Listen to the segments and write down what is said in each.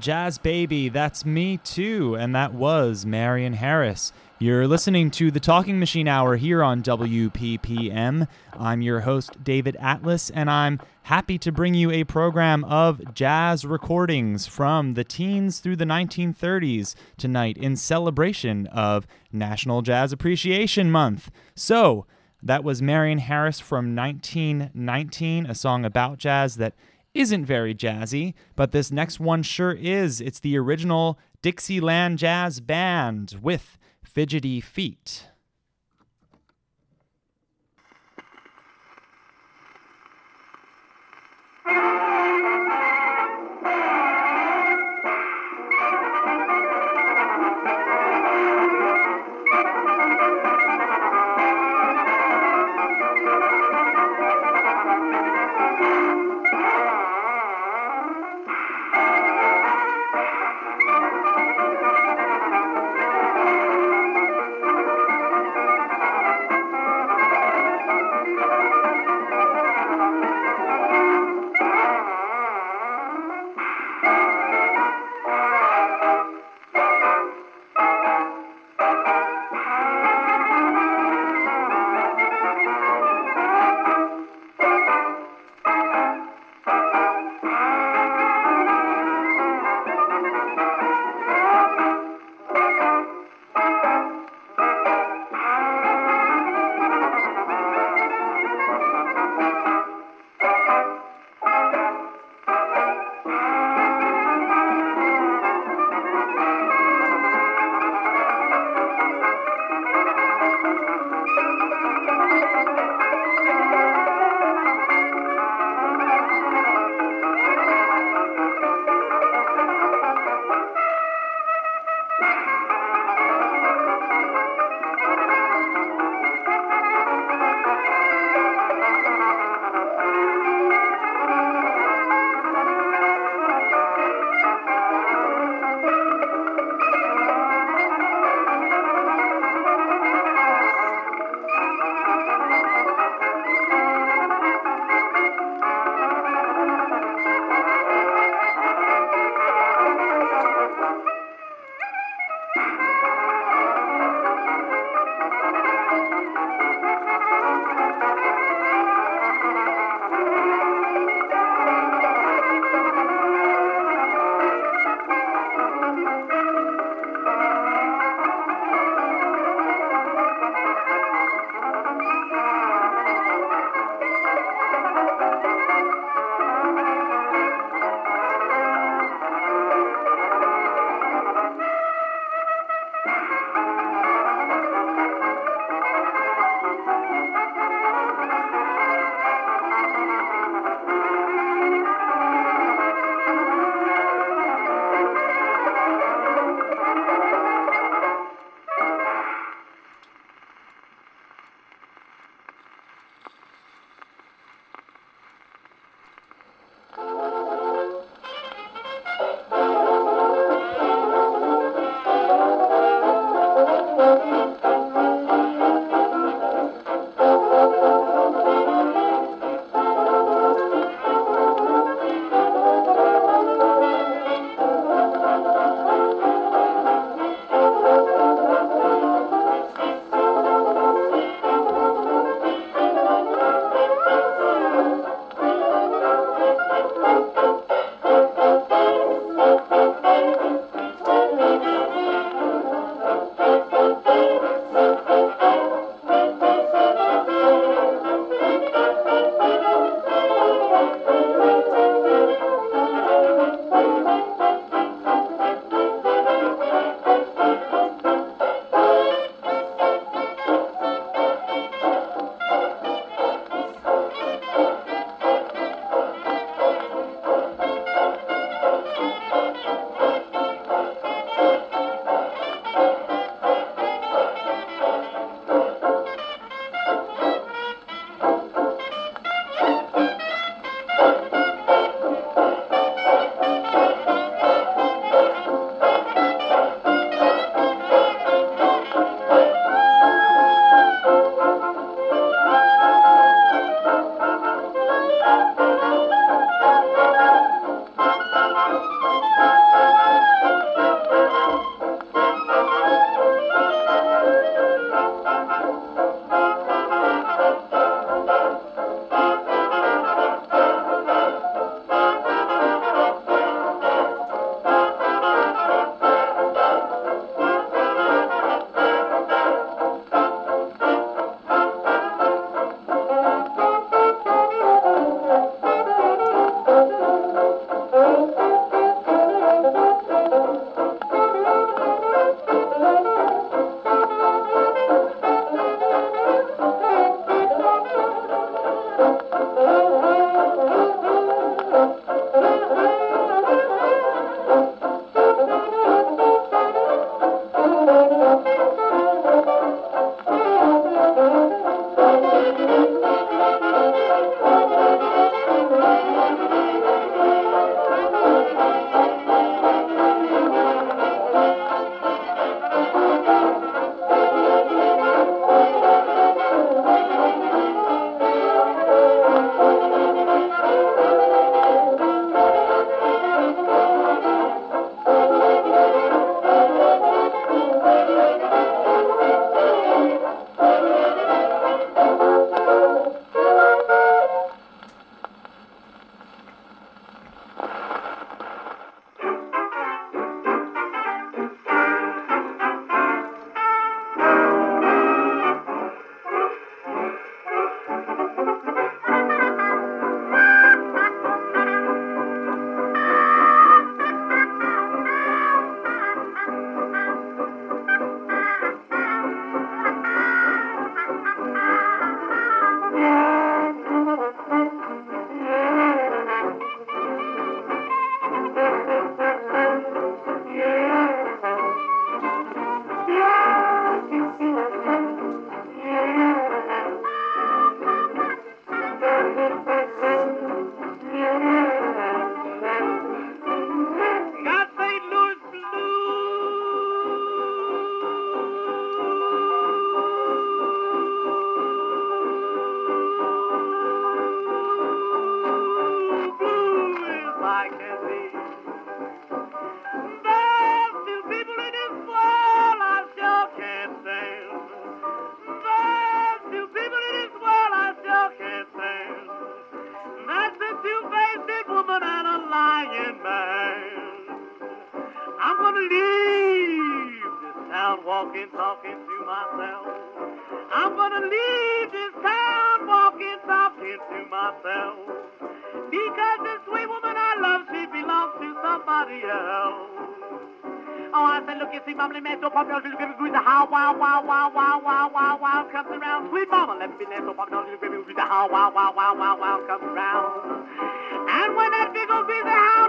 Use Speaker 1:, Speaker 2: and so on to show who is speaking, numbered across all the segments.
Speaker 1: Jazz Baby, that's me
Speaker 2: too. And that was Marion Harris. You're listening to the Talking Machine Hour here on WPPM. I'm your host, David Atlas, and I'm happy to bring you a program of jazz recordings from the teens through the 1930s tonight in celebration of National Jazz Appreciation Month. So, that was Marion Harris from 1919, a song about jazz that isn't very jazzy, but this next one sure is. It's the original Dixieland Jazz Band with Fidgety Feet.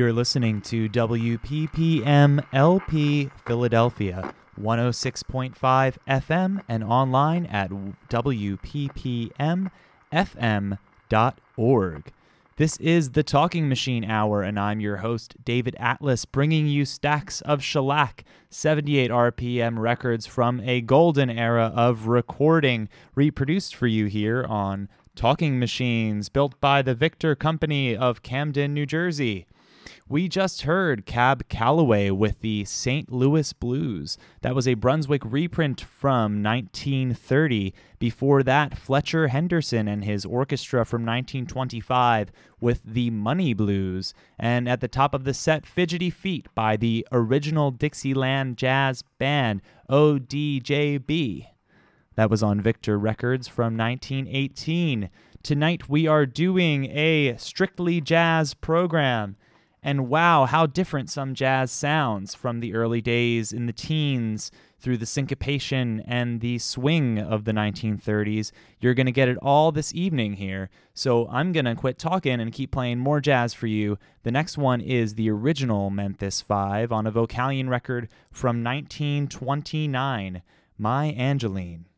Speaker 2: You're listening to WPPM LP Philadelphia, 106.5 FM, and online at WPPMFM.org. This is the Talking Machine Hour, and I'm your host, David Atlas, bringing you stacks of shellac, 78 RPM records from a golden era of recording, reproduced for you here on Talking Machines, built by the Victor Company of Camden, New Jersey. We just heard Cab Calloway with the St. Louis Blues. That was a Brunswick reprint from 1930. Before that, Fletcher Henderson and his orchestra from 1925 with the Money Blues. And at the top of the set, Fidgety Feet by the original Dixieland Jazz Band, ODJB. That was on Victor Records from 1918. Tonight we are doing a strictly jazz program. And wow, how different some jazz sounds from the early days in the teens through the syncopation and the swing of the 1930s. You're going to get it all this evening here. So I'm going to quit talking and keep playing more jazz for you. The next one is the original Memphis 5 on a Vocalion record from 1929, My Angeline.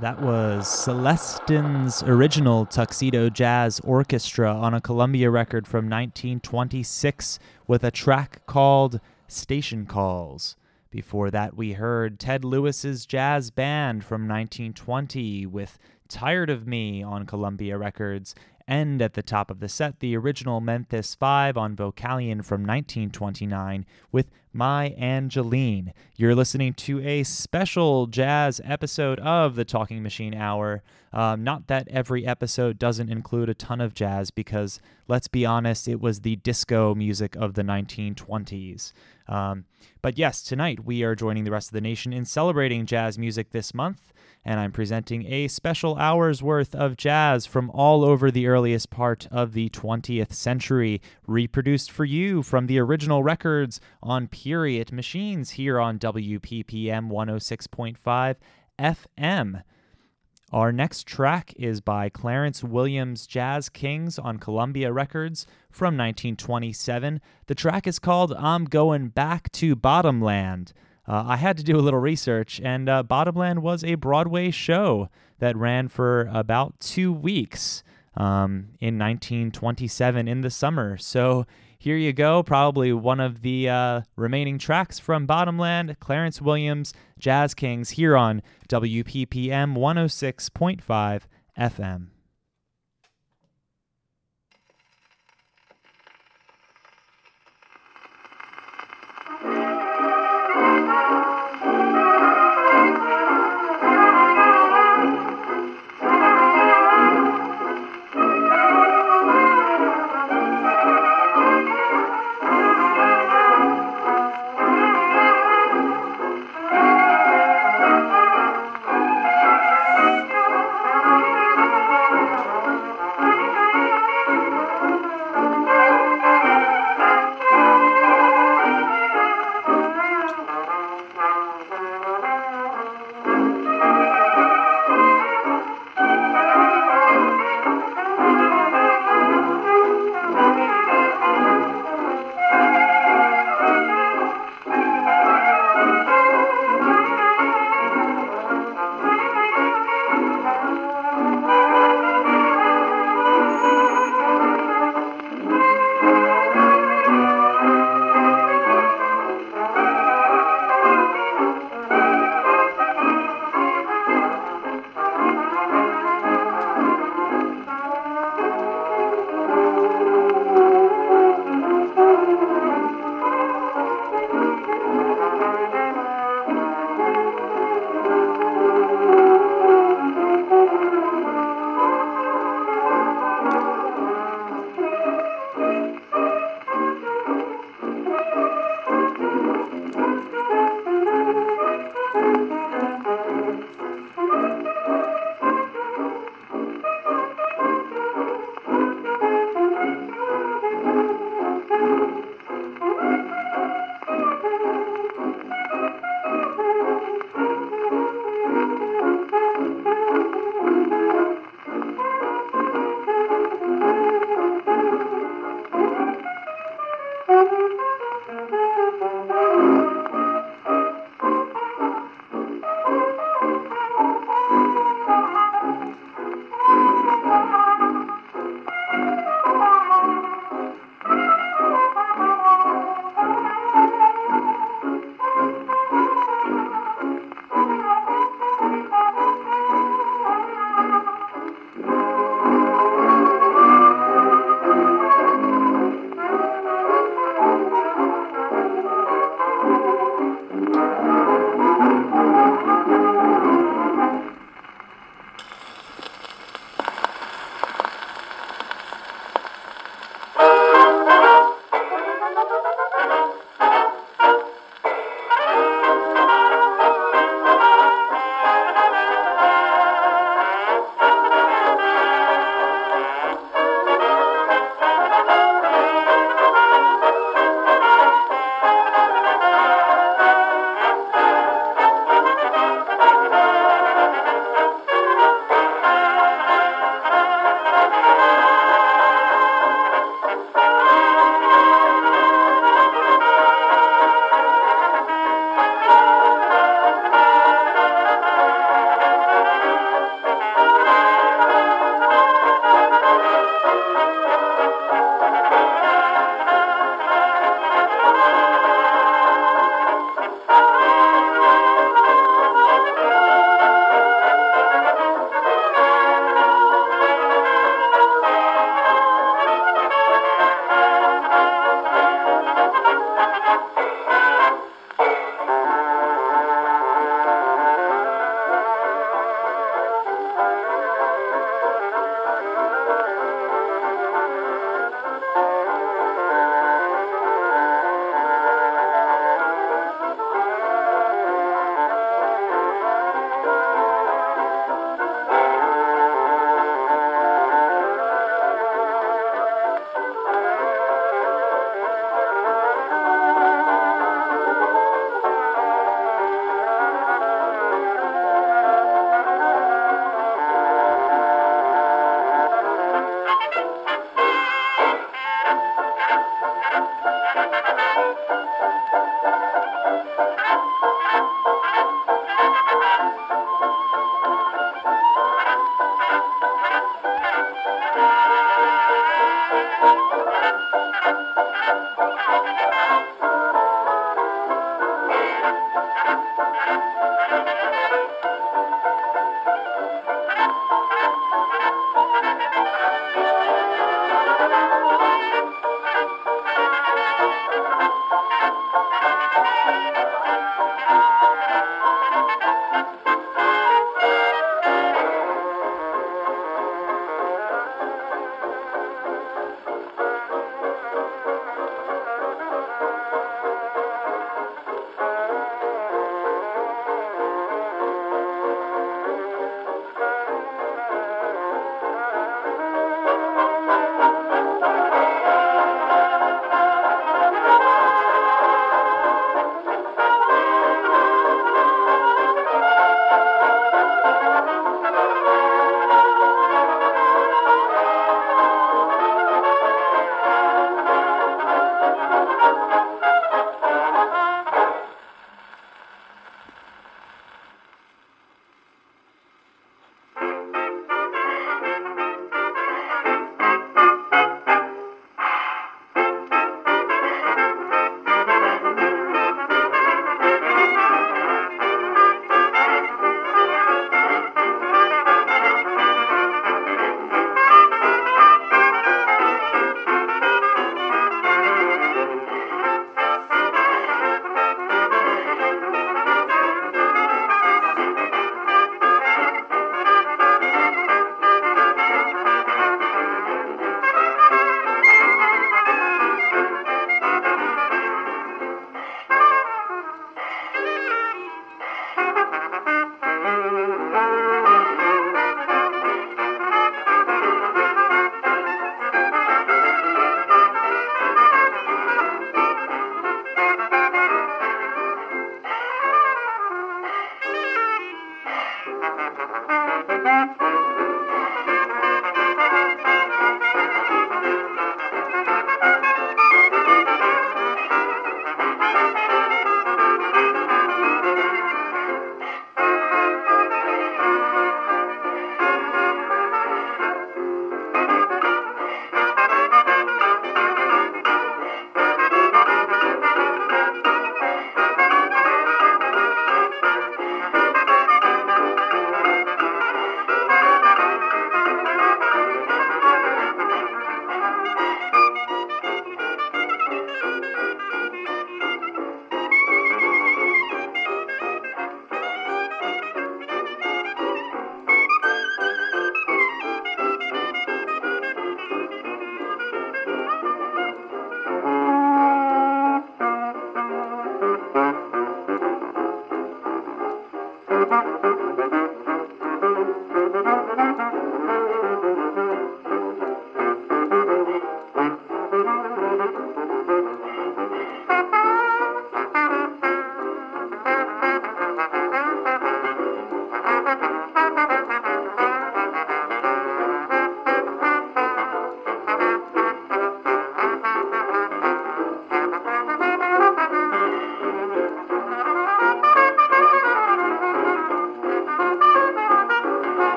Speaker 2: That was Celestin's original Tuxedo Jazz Orchestra on a Columbia record from 1926 with a track called Station Calls. Before that, we heard Ted Lewis's jazz band from 1920 with Tired of Me on Columbia Records, and at the top of the set, the original Memphis 5 on Vocalion from 1929 with My Angeline. You're listening to a special jazz episode of the Talking Machine Hour. Um, not that every episode doesn't include a ton of jazz, because let's be honest, it was the disco music of the 1920s. Um, but yes, tonight we are joining the rest of the nation in celebrating jazz music this month and I'm presenting a special hour's worth of jazz from all over the earliest part of the 20th century, reproduced for you from the original records on Period Machines here on WPPM 106.5 FM. Our next track is by Clarence Williams Jazz Kings on Columbia Records from 1927. The track is called I'm Going Back to Bottomland uh, I had to do a little research, and uh, Bottomland was a Broadway show that ran for about two weeks um, in 1927 in the summer. So here you go, probably one of the uh, remaining tracks from Bottomland, Clarence Williams, Jazz Kings, here on WPPM 106.5 FM.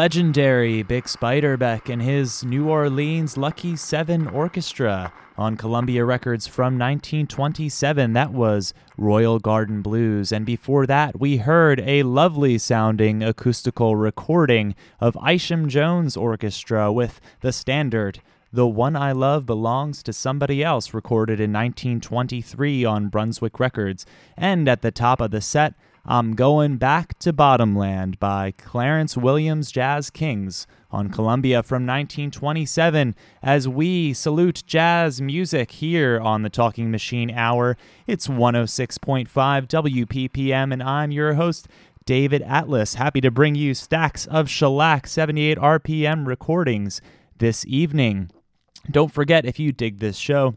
Speaker 2: Legendary Bix Beiderbecke and his New Orleans Lucky Seven Orchestra on Columbia Records from 1927. That was Royal Garden Blues. And before that, we heard a lovely sounding acoustical recording of Isham Jones Orchestra with the standard. The One I Love Belongs to Somebody Else, recorded in 1923 on Brunswick Records. And at the top of the set, I'm Going Back to Bottomland by Clarence Williams Jazz Kings on Columbia from 1927 as we salute jazz music here on the Talking Machine Hour. It's 106.5 WPPM, and I'm your host, David Atlas. Happy to bring you stacks of shellac 78 RPM recordings this evening. Don't forget, if you dig this show,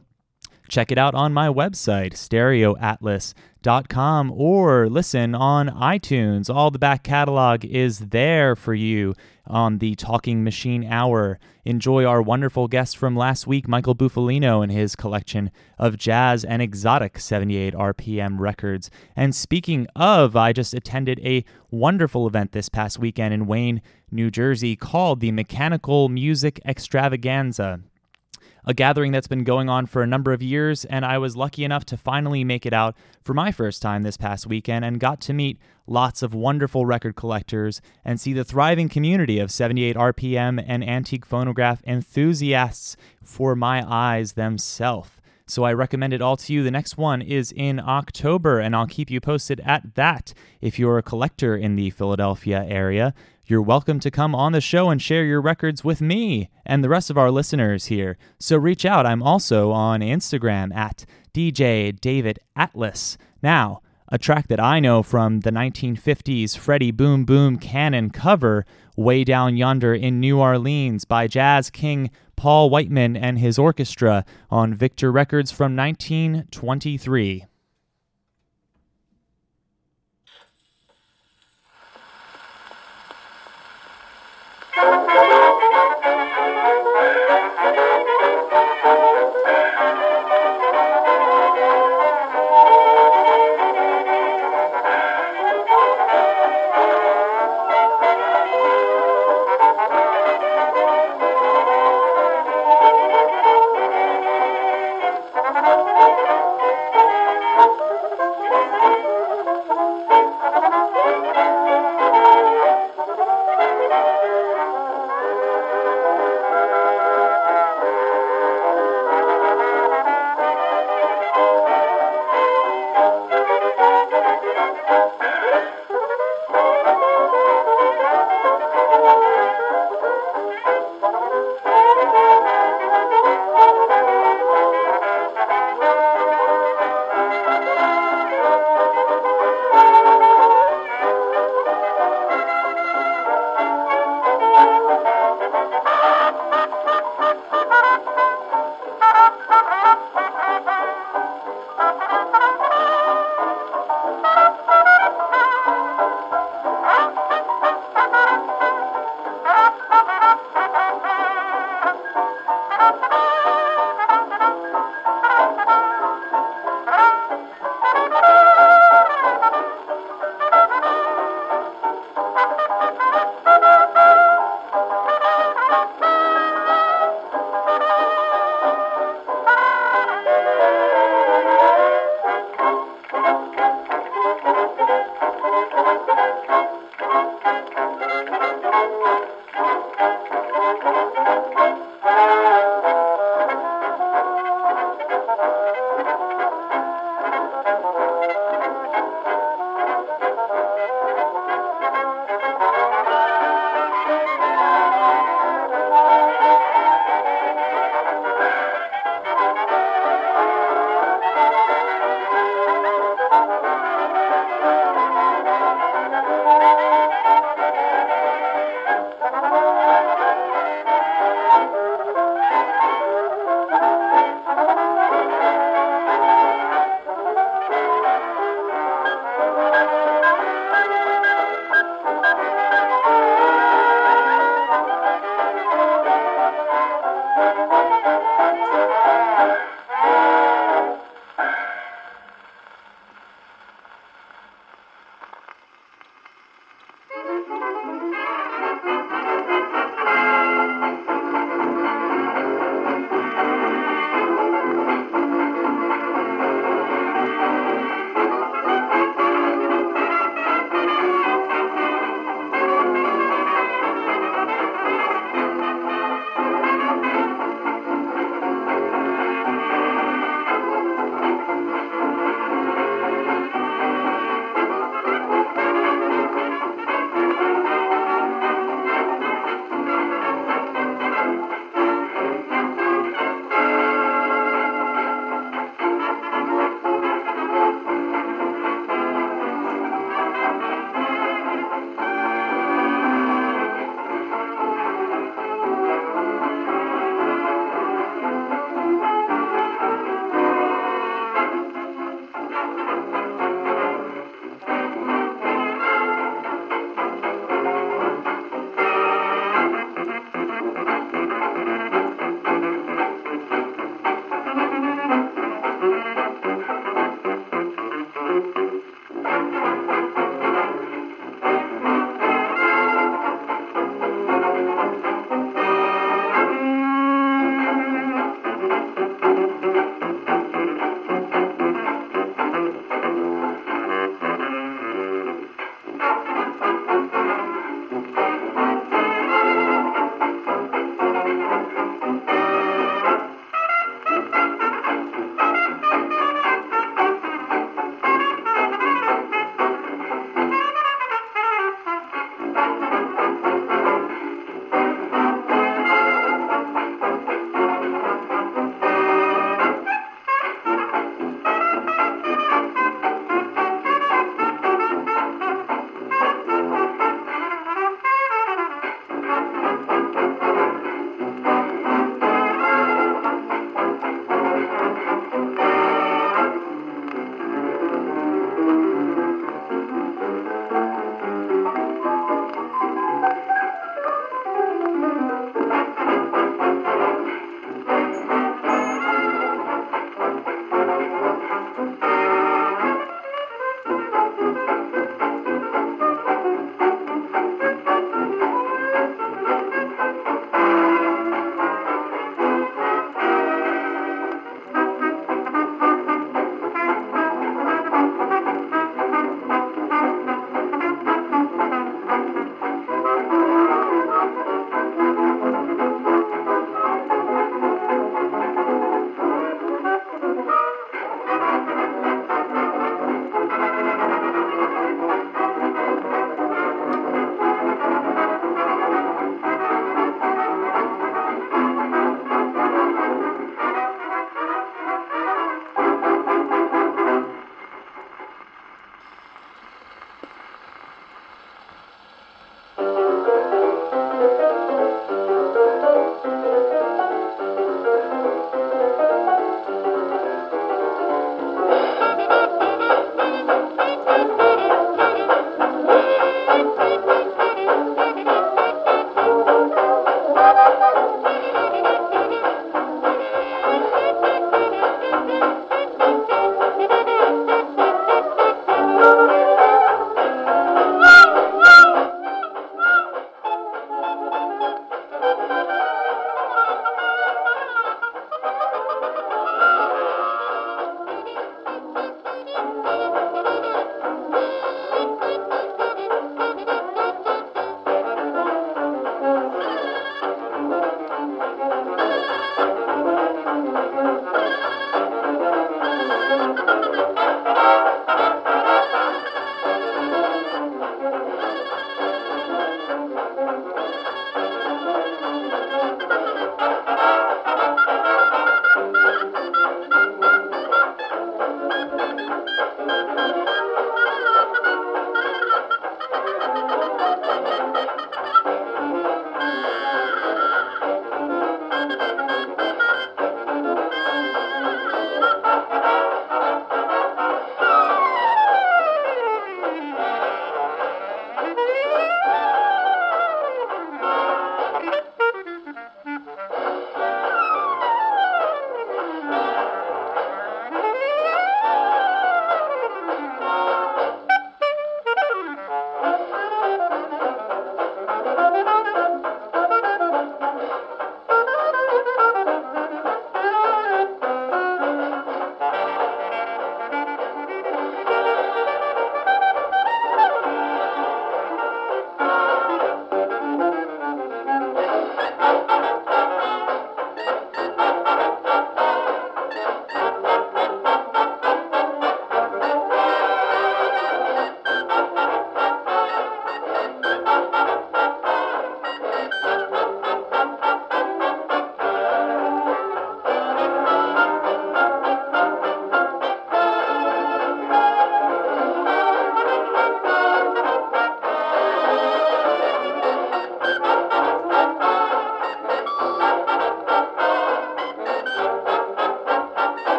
Speaker 2: check it out on my website, stereoatlas.com, or listen on iTunes. All the back catalog is there for you on the Talking Machine Hour. Enjoy our wonderful guest from last week, Michael Bufalino, and his collection of jazz and exotic 78 RPM records. And speaking of, I just attended a wonderful event this past weekend in Wayne, New Jersey called the Mechanical Music Extravaganza a gathering that's been going on for a number of years, and I was lucky enough to finally make it out for my first time this past weekend and got to meet lots of wonderful record collectors and see the thriving community of 78 RPM and antique phonograph enthusiasts for my eyes themselves. So I recommend it all to you. The next one is in October, and I'll keep you posted at that. If you're a collector in the Philadelphia area, you're welcome to come on the show and share your records with me and the rest of our listeners here. So reach out. I'm also on Instagram at DJ David Atlas. Now, a track that I know from the 1950s Freddy Boom Boom Cannon cover, Way Down Yonder in New Orleans by jazz king Paul Whiteman and his orchestra on Victor Records from 1923.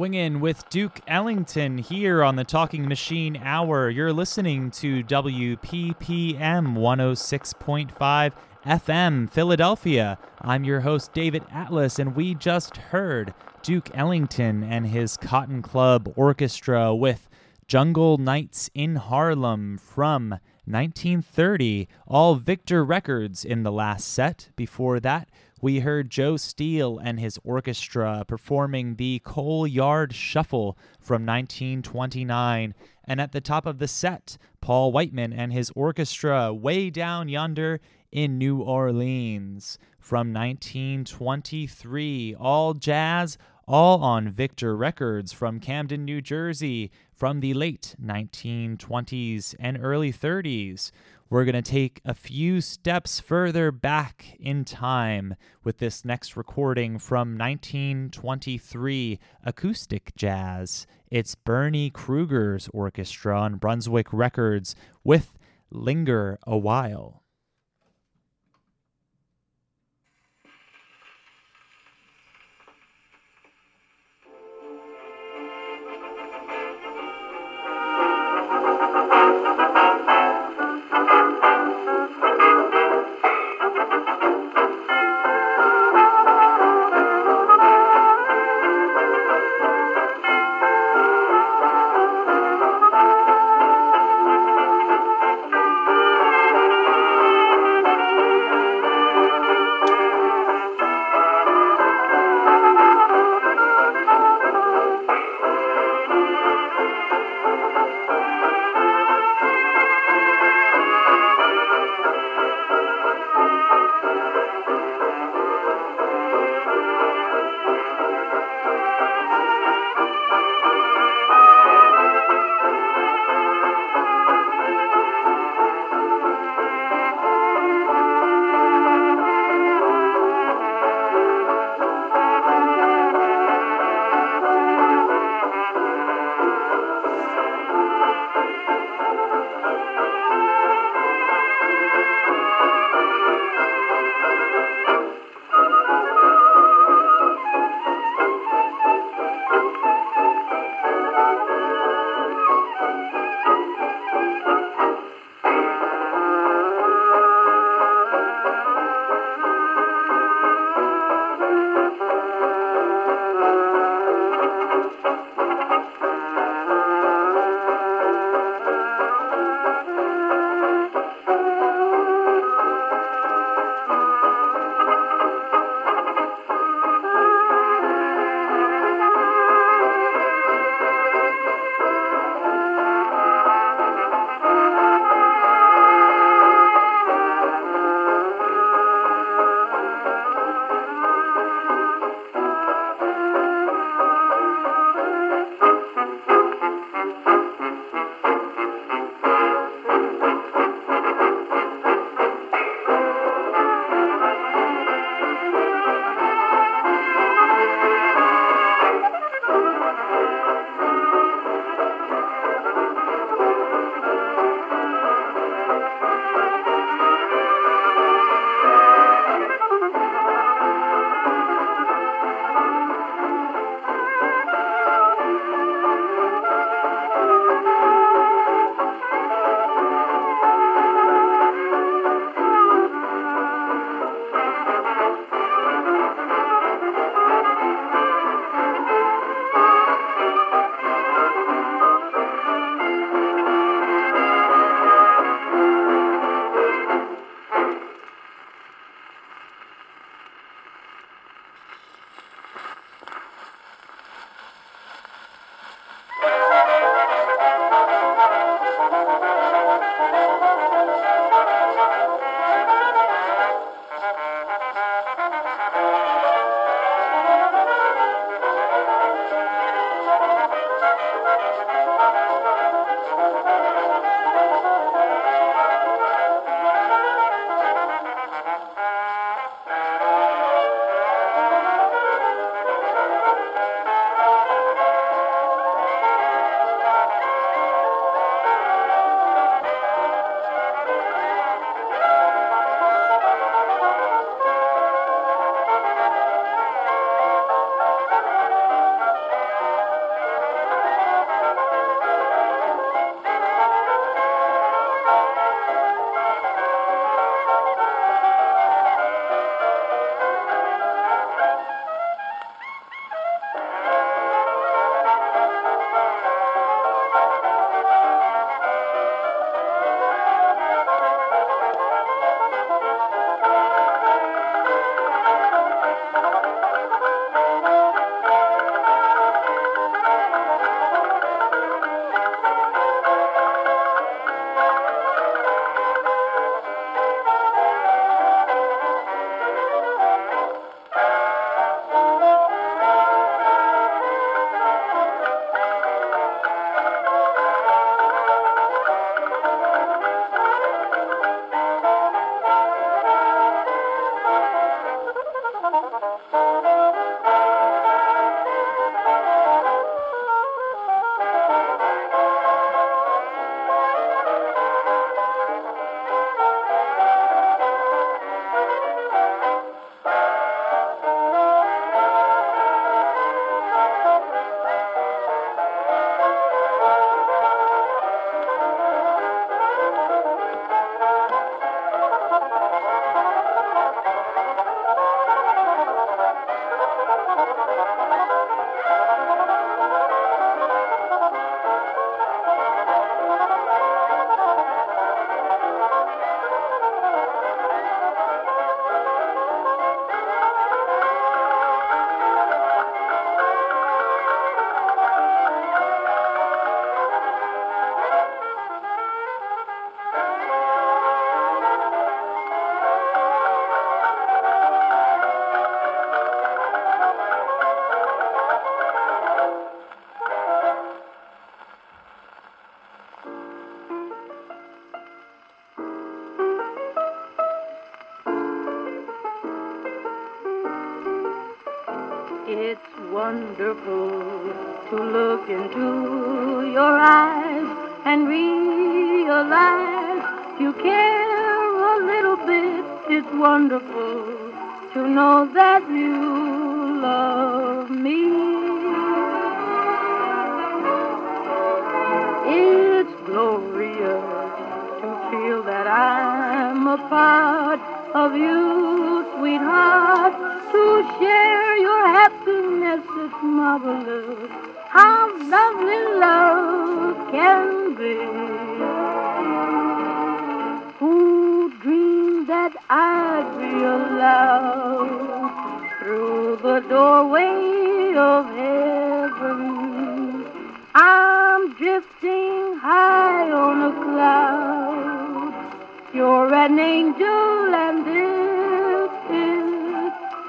Speaker 2: Swinging with Duke Ellington here on the Talking Machine Hour. You're listening to WPPM 106.5 FM Philadelphia. I'm your host, David Atlas, and we just heard Duke Ellington and his Cotton Club Orchestra with Jungle Nights in Harlem from 1930, all Victor records in the last set. Before that, we heard Joe Steele and his orchestra performing the Coal Yard Shuffle from 1929. And at the top of the set, Paul Whiteman and his orchestra way down yonder in New Orleans from 1923. All jazz, all on Victor Records from Camden, New Jersey from the late 1920s and early 30s. We're going to take a few steps further back in time with this next recording from 1923 acoustic jazz. It's Bernie Krueger's orchestra on Brunswick Records with Linger a While.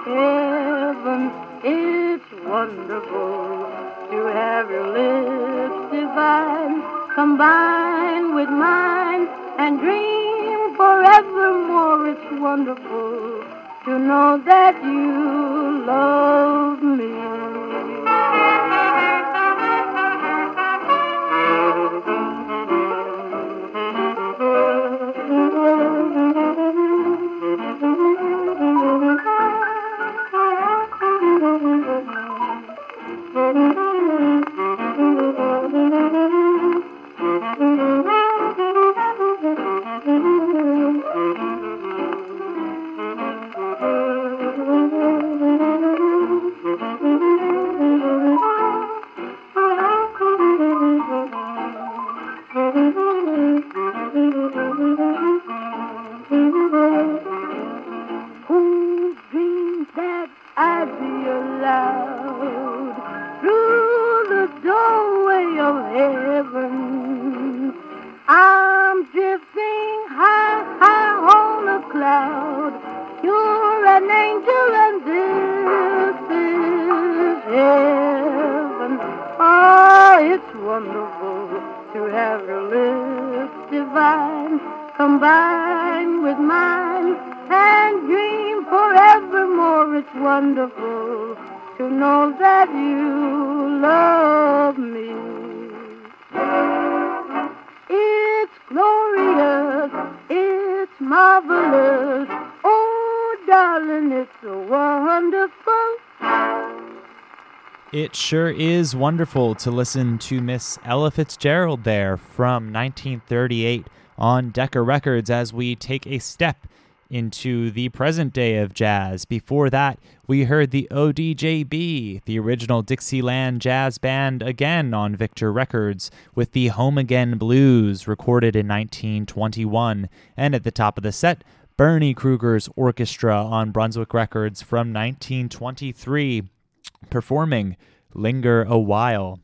Speaker 3: Heaven. It's wonderful to have your lips divine combine with mine and dream forevermore. It's wonderful to know that you love me.
Speaker 2: It sure is wonderful to listen to Miss Ella Fitzgerald there from 1938 on Decca Records as we take a step into the present day of jazz. Before that, we heard the ODJB, the original Dixieland jazz band, again on Victor Records with the Home Again Blues, recorded in 1921. And at the top of the set, Bernie Krueger's orchestra on Brunswick Records from 1923, performing Linger a While.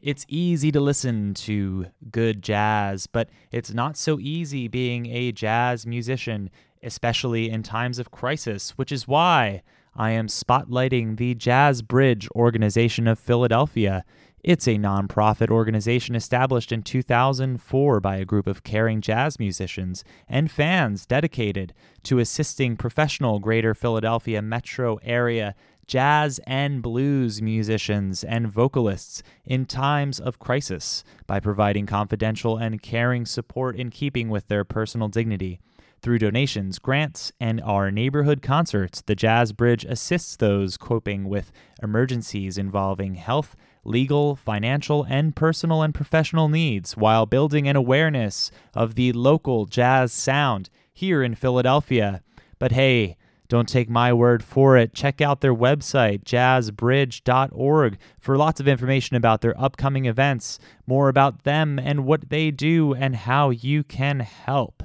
Speaker 2: It's easy to listen to good jazz, but it's not so easy being a jazz musician, especially in times of crisis, which is why I am spotlighting the Jazz Bridge Organization of Philadelphia. It's a nonprofit organization established in 2004 by a group of caring jazz musicians and fans dedicated to assisting professional Greater Philadelphia metro area jazz and blues musicians and vocalists in times of crisis by providing confidential and caring support in keeping with their personal dignity. Through donations, grants, and our neighborhood concerts, the Jazz Bridge assists those coping with emergencies involving health, legal, financial, and personal and professional needs while building an awareness of the local jazz sound here in Philadelphia. But hey, don't take my word for it. Check out their website, jazzbridge.org, for lots of information about their upcoming events, more about them and what they do, and how you can help.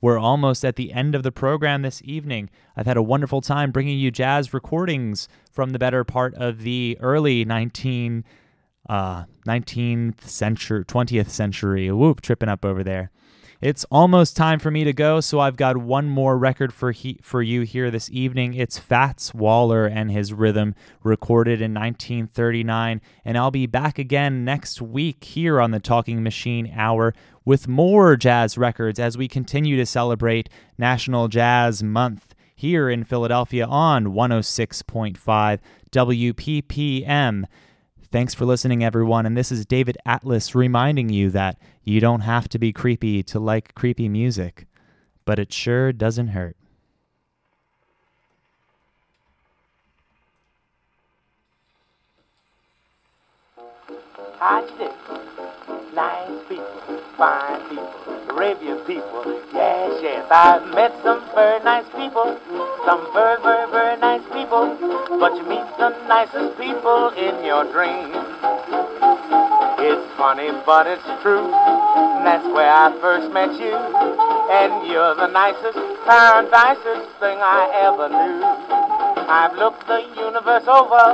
Speaker 2: We're almost at the end of the program this evening. I've had a wonderful time bringing you jazz recordings from the better part of the early 19, uh, 19th century, 20th century. Whoop, tripping up over there. It's almost time for me to go, so I've got one more record for he- for you here this evening. It's Fats Waller and his rhythm, recorded in 1939, and I'll be back again next week here on the Talking Machine Hour with more jazz records as we continue to celebrate National Jazz Month here in Philadelphia on 106.5 WPPM. Thanks for listening, everyone. And this is David Atlas reminding you that you don't have to be creepy to like creepy music, but it sure doesn't hurt.
Speaker 4: How you do? Nice people, fine people, Arabian people. Yes, yes, I've met some very nice people, some very, very, very nice people. But you meet the nicest people in your dreams. It's funny, but it's true. And That's where I first met you. And you're the nicest, paradisest thing I ever knew. I've looked the universe over,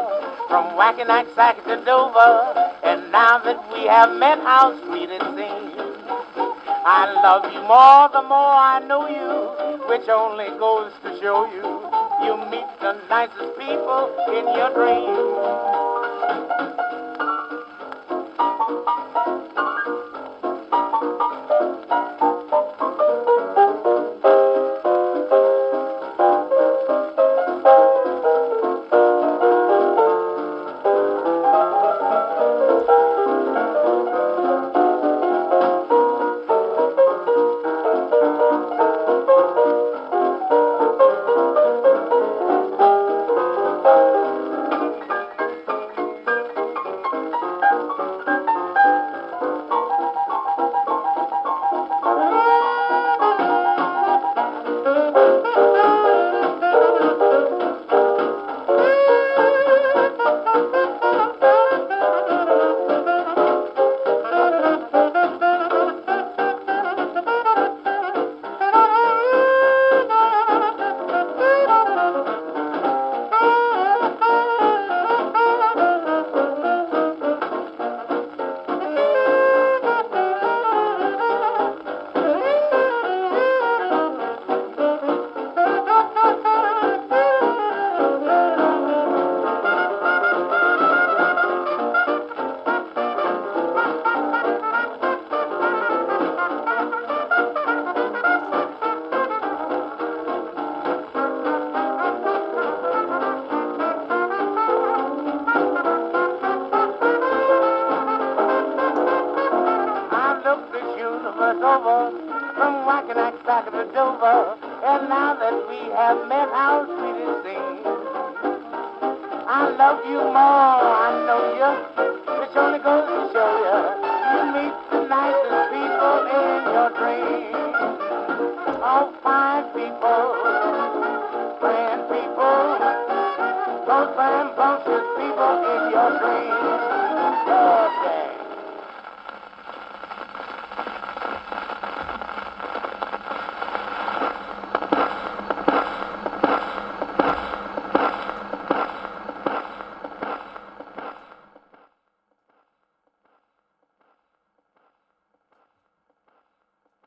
Speaker 4: from Hackensack to Dover. And now that we have met, how sweet it seems. I love you more the more I know you, which only goes to show you you meet the nicest people in your dreams.